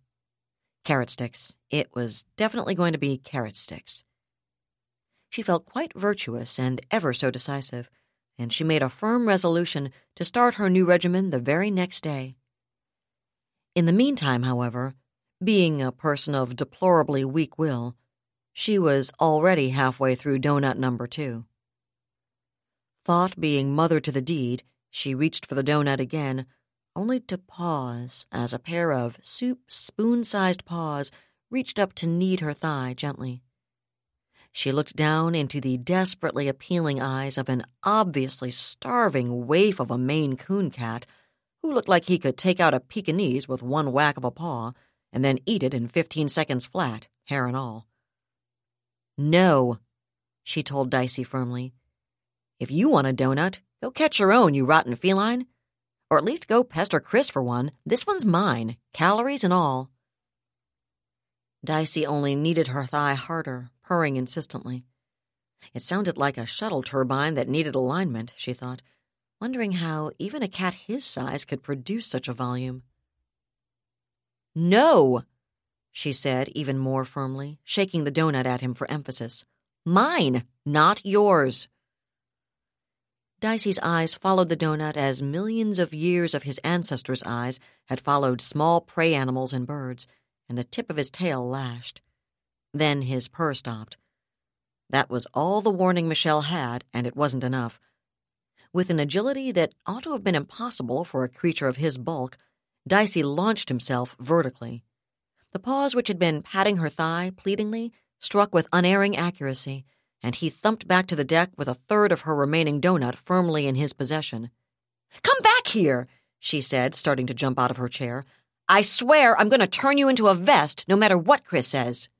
Carrot sticks. It was definitely going to be carrot sticks. She felt quite virtuous and ever so decisive, and she made a firm resolution to start her new regimen the very next day. In the meantime, however, being a person of deplorably weak will, she was already halfway through donut number two. Thought being mother to the deed, she reached for the donut again, only to pause as a pair of soup spoon sized paws reached up to knead her thigh gently. She looked down into the desperately appealing eyes of an obviously starving waif of a Maine coon cat who looked like he could take out a Pekingese with one whack of a paw and then eat it in 15 seconds flat, hair and all. No, she told Dicey firmly. If you want a donut, go catch your own, you rotten feline. Or at least go pester Chris for one. This one's mine, calories and all. Dicey only kneaded her thigh harder, purring insistently. It sounded like a shuttle turbine that needed alignment, she thought, wondering how even a cat his size could produce such a volume. No, she said even more firmly, shaking the donut at him for emphasis. Mine, not yours. Dicey's eyes followed the donut as millions of years of his ancestors' eyes had followed small prey animals and birds, and the tip of his tail lashed. Then his purr stopped. That was all the warning Michelle had, and it wasn't enough. With an agility that ought to have been impossible for a creature of his bulk, Dicey launched himself vertically. The paws which had been patting her thigh pleadingly struck with unerring accuracy, and he thumped back to the deck with a third of her remaining doughnut firmly in his possession. Come back here, she said, starting to jump out of her chair. I swear I'm going to turn you into a vest, no matter what Chris says.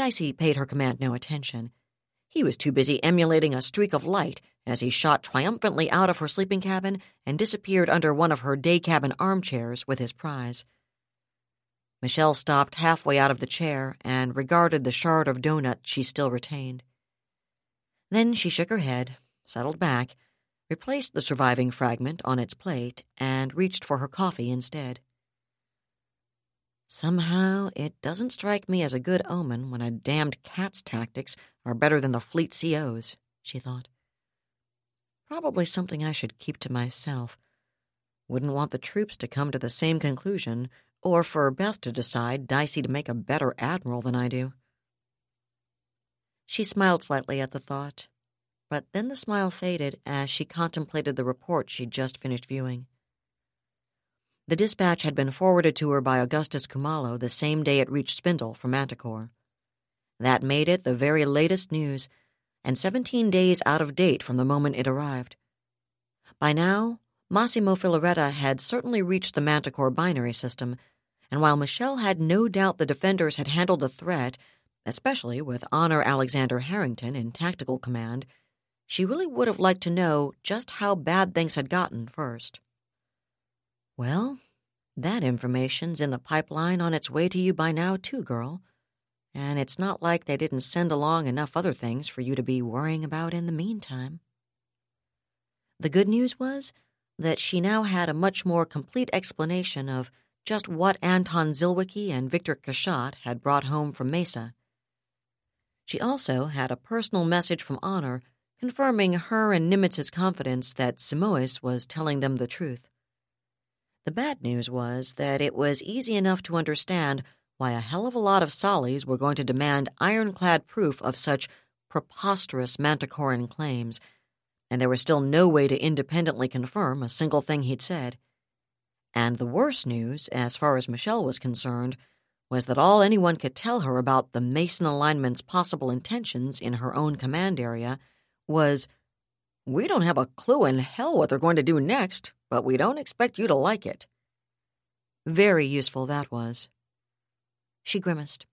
Dicey paid her command no attention. He was too busy emulating a streak of light as he shot triumphantly out of her sleeping cabin and disappeared under one of her day cabin armchairs with his prize. Michelle stopped halfway out of the chair and regarded the shard of doughnut she still retained. Then she shook her head, settled back, replaced the surviving fragment on its plate, and reached for her coffee instead. Somehow, it doesn't strike me as a good omen when a damned cat's tactics are better than the fleet CO's, she thought. Probably something I should keep to myself. Wouldn't want the troops to come to the same conclusion, or for Beth to decide Dicey to make a better admiral than I do. She smiled slightly at the thought, but then the smile faded as she contemplated the report she'd just finished viewing. The dispatch had been forwarded to her by Augustus Khumalo the same day it reached Spindle from Manticore. That made it the very latest news, and 17 days out of date from the moment it arrived. By now, Massimo Filaretta had certainly reached the Manticore binary system, and while Michelle had no doubt the defenders had handled the threat, especially with Honor Alexander Harrington in tactical command, she really would have liked to know just how bad things had gotten first. Well, that information's in the pipeline on its way to you by now, too, girl. And it's not like they didn't send along enough other things for you to be worrying about in the meantime. The good news was that she now had a much more complete explanation of just what Anton Zilwicki and Victor Cachat had brought home from Mesa. She also had a personal message from Honor confirming her and Nimitz's confidence that Simões was telling them the truth. The bad news was that it was easy enough to understand why a hell of a lot of Sollies were going to demand ironclad proof of such preposterous Manticoran claims, and there was still no way to independently confirm a single thing he'd said. And the worst news, as far as Michelle was concerned, was that all anyone could tell her about the Mesan alignment's possible intentions in her own command area was We don't have a clue in hell what they're going to do next, but we don't expect you to like it. Very useful that was. She grimaced.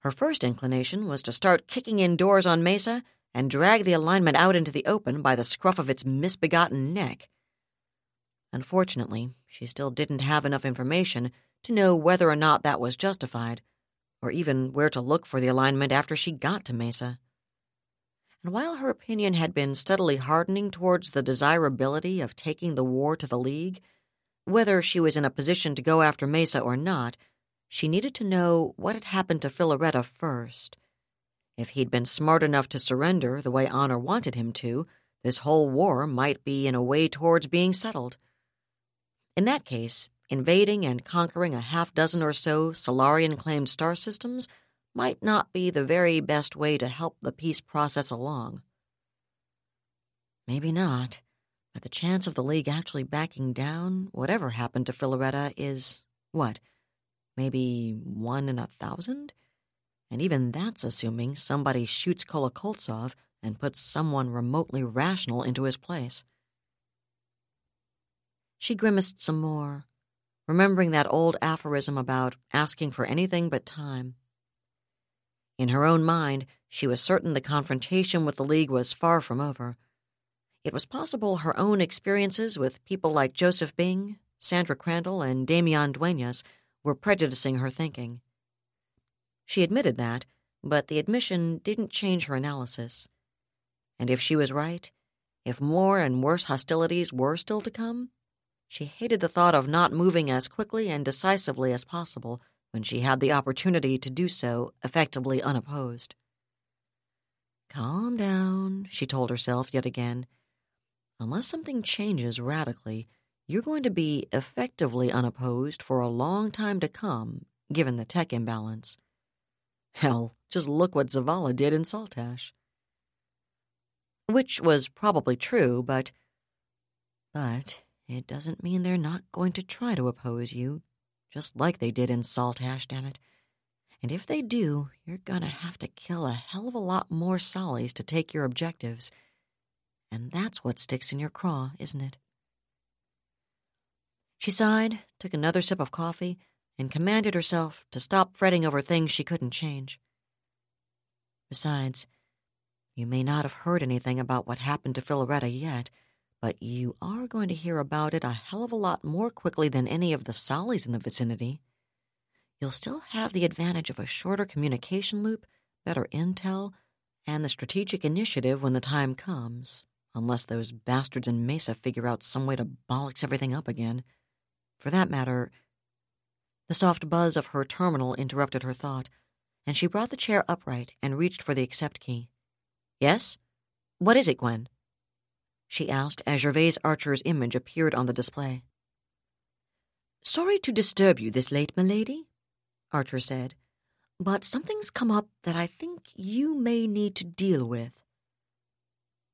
Her first inclination was to start kicking in doors on Mesa and drag the alignment out into the open by the scruff of its misbegotten neck. Unfortunately, she still didn't have enough information to know whether or not that was justified, or even where to look for the alignment after she got to Mesa. And while her opinion had been steadily hardening towards the desirability of taking the war to the League, whether she was in a position to go after Mesa or not, she needed to know what had happened to Filaretta first. If he'd been smart enough to surrender the way Honor wanted him to, this whole war might be in a way towards being settled. In that case, invading and conquering a half dozen or so Solarian claimed star systems might not be the very best way to help the peace process along. Maybe not, but the chance of the League actually backing down, whatever happened to Filaretta, is what? Maybe one in a thousand? And even that's assuming somebody shoots Kolokoltsov and puts someone remotely rational into his place. She grimaced some more, remembering that old aphorism about asking for anything but time. In her own mind, she was certain the confrontation with the League was far from over. It was possible her own experiences with people like Josef Byng, Sandra Crandall, and Damian Duenas were prejudicing her thinking. She admitted that, but the admission didn't change her analysis. And if she was right, if more and worse hostilities were still to come, she hated the thought of not moving as quickly and decisively as possible when she had the opportunity to do so effectively unopposed. Calm down, she told herself yet again. Unless something changes radically, you're going to be effectively unopposed for a long time to come, given the tech imbalance. Hell, just look what Zavala did in Saltash. Which was probably true, but. But it doesn't mean they're not going to try to oppose you, just like they did in Saltash, damn it. And if they do, you're gonna have to kill a hell of a lot more Sollies to take your objectives. And that's what sticks in your craw, isn't it? She sighed, took another sip of coffee, and commanded herself to stop fretting over things she couldn't change. Besides, you may not have heard anything about what happened to Filaretta yet, but you are going to hear about it a hell of a lot more quickly than any of the Sollies in the vicinity. You'll still have the advantage of a shorter communication loop, better intel, and the strategic initiative when the time comes, unless those bastards in Mesa figure out some way to bollocks everything up again. For that matter, the soft buzz of her terminal interrupted her thought, and she brought the chair upright and reached for the accept key. Yes? What is it, Gwen? She asked as Gervais Archer's image appeared on the display. Sorry to disturb you this late, milady, Archer said, but something's come up that I think you may need to deal with.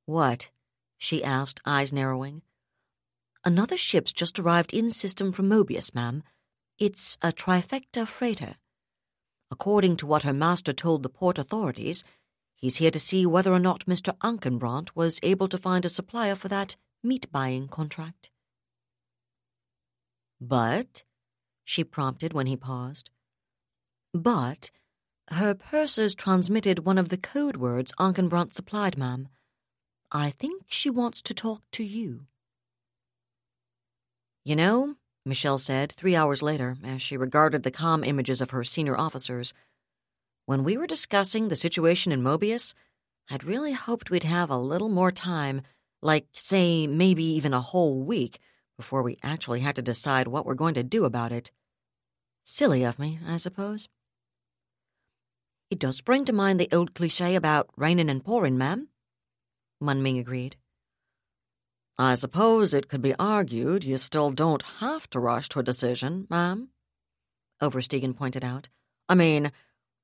What? she asked, eyes narrowing. Another ship's just arrived in system from Mobius, ma'am. It's a trifecta freighter. According to what her master told the port authorities, he's here to see whether or not Mr. Ankenbrandt was able to find a supplier for that meat buying contract. But, she prompted when he paused, but her pursers transmitted one of the code words Ankenbrandt supplied, ma'am. I think she wants to talk to you. You know, Michelle said three hours later as she regarded the calm images of her senior officers. When we were discussing the situation in Mobius, I'd really hoped we'd have a little more time, like, say, maybe even a whole week, before we actually had to decide what we're going to do about it. Silly of me, I suppose. It does bring to mind the old cliche about rainin' and pouring, ma'am, Munming agreed. I suppose it could be argued you still don't have to rush to a decision, ma'am, Oversteegen pointed out. I mean,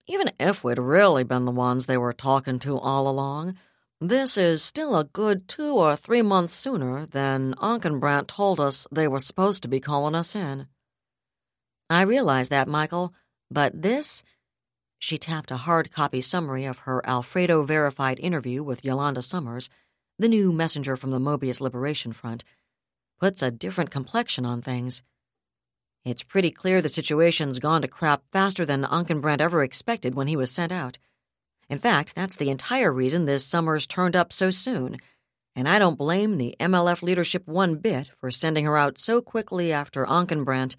even if we'd really been the ones they were talking to all along, this is still a good two or three months sooner than Ankenbrandt told us they were supposed to be calling us in. I realize that, Michael, but this. She tapped a hard copy summary of her Alfredo verified interview with Yolanda Summers the new messenger from the Mobius Liberation Front, puts a different complexion on things. It's pretty clear the situation's gone to crap faster than Ankenbrandt ever expected when he was sent out. In fact, that's the entire reason this Summers turned up so soon, and I don't blame the MLF leadership one bit for sending her out so quickly after Ankenbrandt.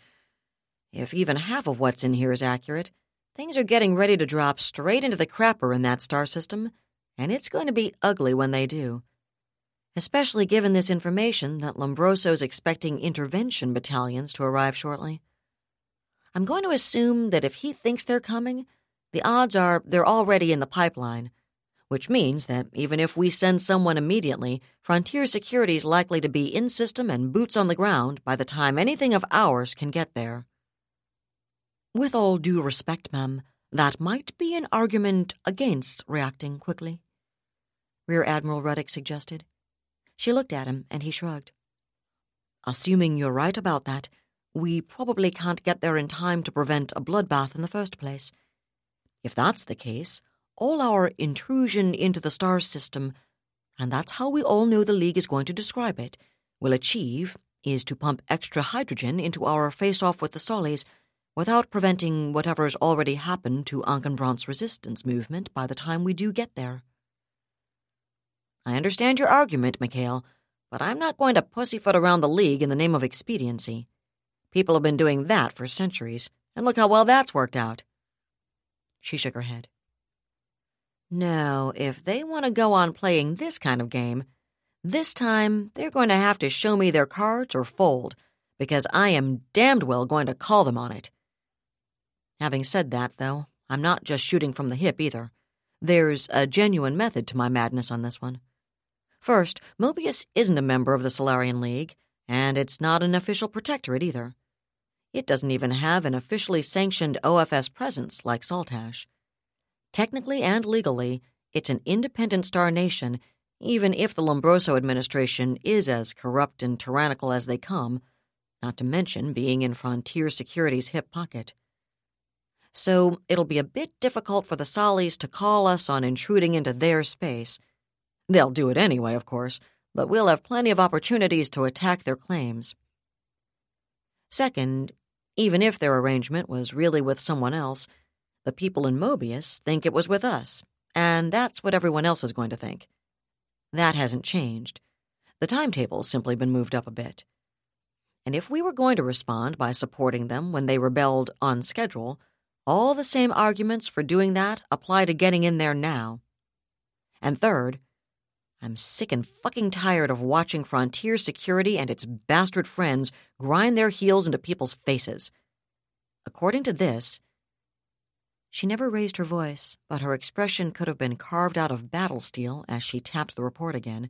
If even half of what's in here is accurate, things are getting ready to drop straight into the crapper in that star system, and it's going to be ugly when they do especially given this information that Lombroso's expecting intervention battalions to arrive shortly. I'm going to assume that if he thinks they're coming, the odds are they're already in the pipeline, which means that even if we send someone immediately, Frontier Security is likely to be in system and boots on the ground by the time anything of ours can get there. With all due respect, ma'am, that might be an argument against reacting quickly, Rear Admiral Ruddick suggested. She looked at him, and he shrugged. Assuming you're right about that, we probably can't get there in time to prevent a bloodbath in the first place. If that's the case, all our intrusion into the star system, and that's how we all know the League is going to describe it, will achieve is to pump extra hydrogen into our face off with the Sollies without preventing whatever's already happened to Ankenbrandt's resistance movement by the time we do get there. I understand your argument, Mikhail, but I'm not going to pussyfoot around the League in the name of expediency. People have been doing that for centuries, and look how well that's worked out. She shook her head. No, if they want to go on playing this kind of game, this time they're going to have to show me their cards or fold, because I am damned well going to call them on it. Having said that, though, I'm not just shooting from the hip either. There's a genuine method to my madness on this one. First, Mobius isn't a member of the Solarian League, and it's not an official protectorate either. It doesn't even have an officially sanctioned OFS presence like Saltash. Technically and legally, it's an independent star nation, even if the Lombroso administration is as corrupt and tyrannical as they come, not to mention being in Frontier Security's hip pocket. So it'll be a bit difficult for the Sollies to call us on intruding into their space. They'll do it anyway, of course, but we'll have plenty of opportunities to attack their claims. Second, even if their arrangement was really with someone else, the people in Mobius think it was with us, and that's what everyone else is going to think. That hasn't changed. The timetable's simply been moved up a bit. And if we were going to respond by supporting them when they rebelled on schedule, all the same arguments for doing that apply to getting in there now. And third, I'm sick and fucking tired of watching Frontier Security and its bastard friends grind their heels into people's faces. According to this, she never raised her voice, but her expression could have been carved out of battle steel as she tapped the report again.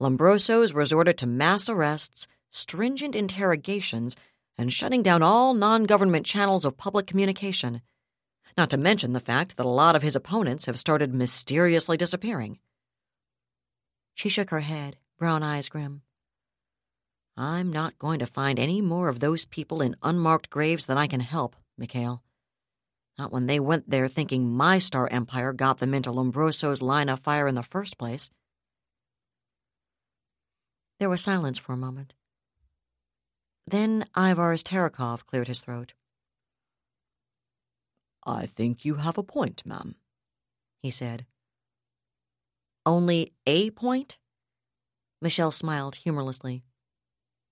Lombrosos resorted to mass arrests, stringent interrogations, and shutting down all non government channels of public communication. Not to mention the fact that a lot of his opponents have started mysteriously disappearing. She shook her head, brown eyes grim. I'm not going to find any more of those people in unmarked graves than I can help, Mikhail. Not when they went there thinking my star empire got them into Lombroso's line of fire in the first place. There was silence for a moment. Then Ivars Terekov cleared his throat. I think you have a point, ma'am, he said. Only a point? Michelle smiled humorlessly.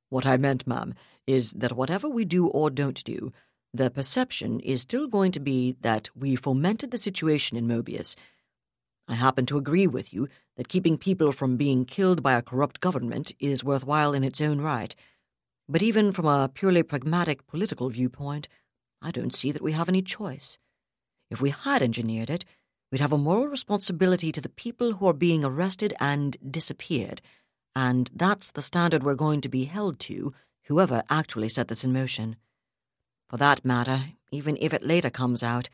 What I meant, ma'am, is that whatever we do or don't do, the perception is still going to be that we fomented the situation in Mobius. I happen to agree with you that keeping people from being killed by a corrupt government is worthwhile in its own right. But even from a purely pragmatic political viewpoint, I don't see that we have any choice. If we had engineered it, We'd have a moral responsibility to the people who are being arrested and disappeared, and that's the standard we're going to be held to, whoever actually set this in motion. For that matter, even if it later comes out,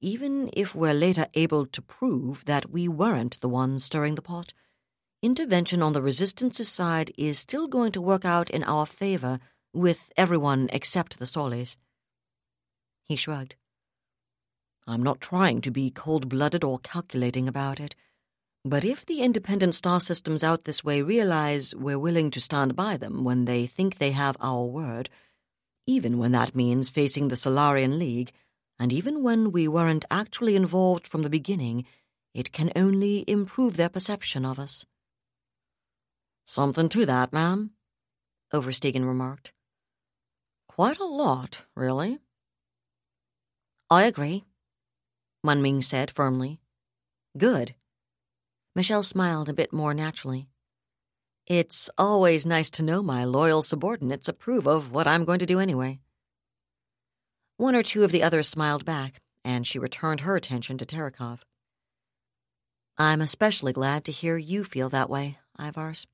even if we're later able to prove that we weren't the ones stirring the pot, intervention on the resistance's side is still going to work out in our favor with everyone except the Sollies. He shrugged. I'm not trying to be cold blooded or calculating about it. But if the independent star systems out this way realize we're willing to stand by them when they think they have our word, even when that means facing the Solarian League, and even when we weren't actually involved from the beginning, it can only improve their perception of us. Something to that, ma'am, Oversteegen remarked. Quite a lot, really. I agree. Munming said firmly. Good. Michelle smiled a bit more naturally. It's always nice to know my loyal subordinates approve of what I'm going to do anyway. One or two of the others smiled back, and she returned her attention to Terekov. I'm especially glad to hear you feel that way, Ivars.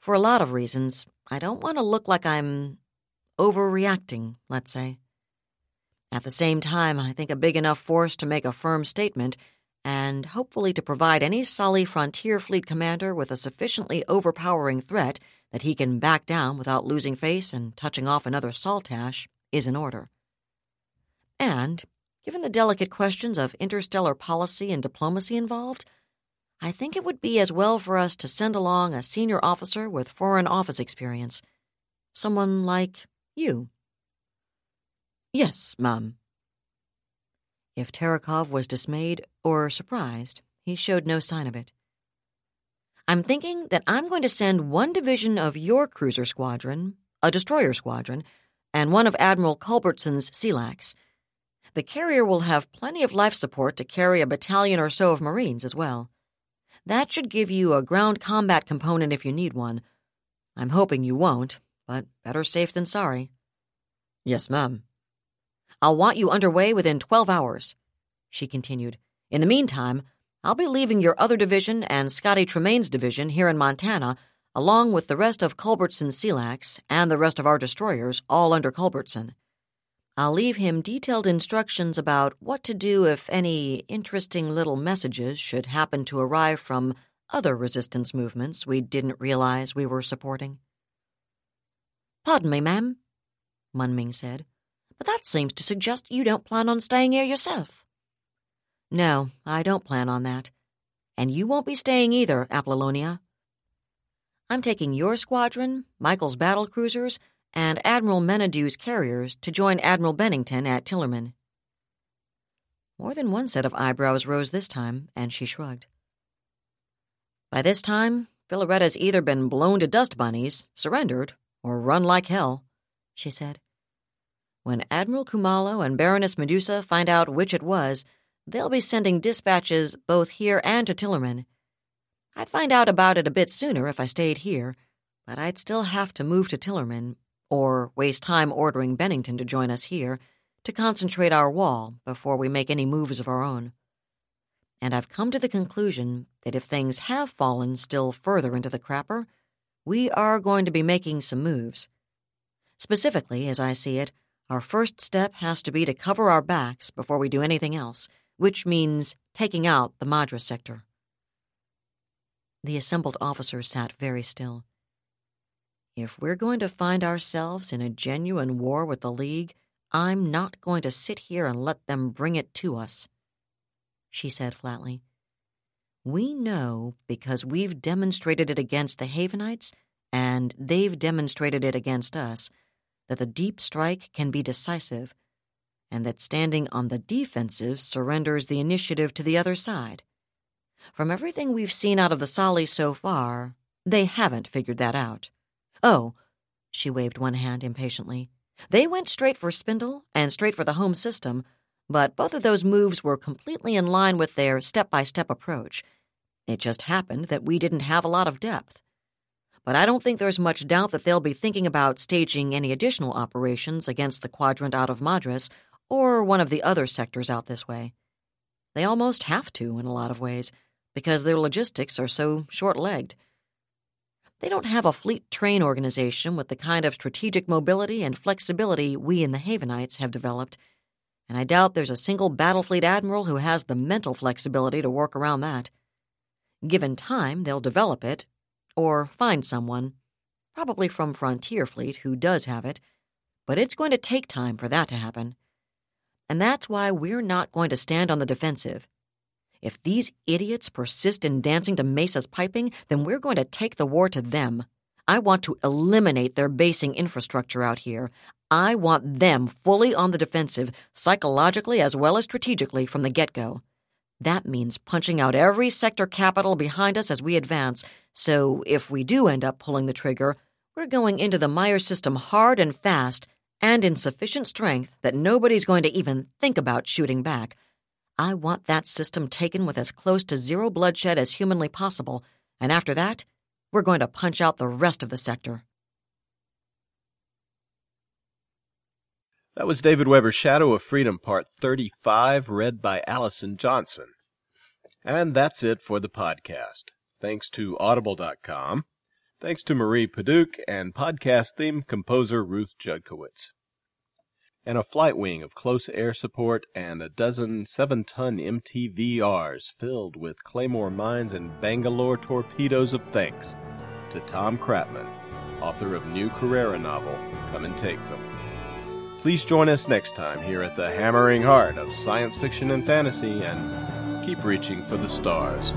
For a lot of reasons, I don't want to look like I'm overreacting, let's say. At the same time, I think a big enough force to make a firm statement, and hopefully to provide any Solly Frontier Fleet commander with a sufficiently overpowering threat that he can back down without losing face and touching off another Saltash, is in order. And, given the delicate questions of interstellar policy and diplomacy involved, I think it would be as well for us to send along a senior officer with foreign office experience. Someone like you. Yes, ma'am. If Terekov was dismayed or surprised, he showed no sign of it. I'm thinking that I'm going to send one division of your cruiser squadron, a destroyer squadron, and one of Admiral Culbertson's CLACs. The carrier will have plenty of life support to carry a battalion or so of Marines as well. That should give you a ground combat component if you need one. I'm hoping you won't, but better safe than sorry. Yes, ma'am. I'll want you underway within 12 hours, she continued. In the meantime, I'll be leaving your other division and Scotty Tremaine's division here in Montana, along with the rest of Culbertson's CLACs and the rest of our destroyers, all under Culbertson. I'll leave him detailed instructions about what to do if any interesting little messages should happen to arrive from other resistance movements we didn't realize we were supporting. Pardon me, ma'am, Munming said, but that seems to suggest you don't plan on staying here yourself. No, I don't plan on that. And you won't be staying either, Apollonia. I'm taking your squadron, Michael's battle cruisers, and Admiral Menadew's carriers to join Admiral Bennington at Tillerman. More than one set of eyebrows rose this time, and she shrugged. By this time, Filaretta's either been blown to dust bunnies, surrendered, or run like hell, she said. When Admiral Khumalo and Baroness Medusa find out which it was, they'll be sending dispatches both here and to Tillerman. I'd find out about it a bit sooner if I stayed here, but I'd still have to move to Tillerman or waste time ordering Bennington to join us here to concentrate our wall before we make any moves of our own. And I've come to the conclusion that if things have fallen still further into the crapper, we are going to be making some moves. Specifically, as I see it, our first step has to be to cover our backs before we do anything else, which means taking out the Madras sector. The assembled officers sat very still. If we're going to find ourselves in a genuine war with the League, I'm not going to sit here and let them bring it to us, she said flatly. We know because we've demonstrated it against the Havenites, and they've demonstrated it against us, that the deep strike can be decisive, and that standing on the defensive surrenders the initiative to the other side. From everything we've seen out of the Solly so far, they haven't figured that out. Oh, she waved one hand impatiently. They went straight for Spindle and straight for the home system, but both of those moves were completely in line with their step by step approach. It just happened that we didn't have a lot of depth. But I don't think there's much doubt that they'll be thinking about staging any additional operations against the quadrant out of Madras or one of the other sectors out this way. They almost have to in a lot of ways, because their logistics are so short legged. They don't have a fleet train organization with the kind of strategic mobility and flexibility we in the Havenites have developed, and I doubt there's a single battle fleet admiral who has the mental flexibility to work around that. Given time, they'll develop it, or find someone, probably from Frontier Fleet, who does have it, but it's going to take time for that to happen. And that's why we're not going to stand on the defensive. If these idiots persist in dancing to Mesa's piping, then we're going to take the war to them. I want to eliminate their basing infrastructure out here. I want them fully on the defensive, psychologically as well as strategically, from the get go. That means punching out every sector capital behind us as we advance, so if we do end up pulling the trigger, we're going into the Meyer system hard and fast and in sufficient strength that nobody's going to even think about shooting back. I want that system taken with as close to zero bloodshed as humanly possible, and after that, we're going to punch out the rest of the sector. That was David Weber's Shadow of Freedom, Part 35, read by Allison Johnson. And that's it for the podcast. Thanks to Audible.com. Thanks to Marie Paduch and podcast theme composer Ruth Judkowitz and a flight wing of close air support and a dozen 7-ton MTVRs filled with Claymore mines and Bangalore torpedoes of thanks to Tom Kratman, author of new Carrera novel Come and Take Them. Please join us next time here at the hammering heart of science fiction and fantasy and keep reaching for the stars.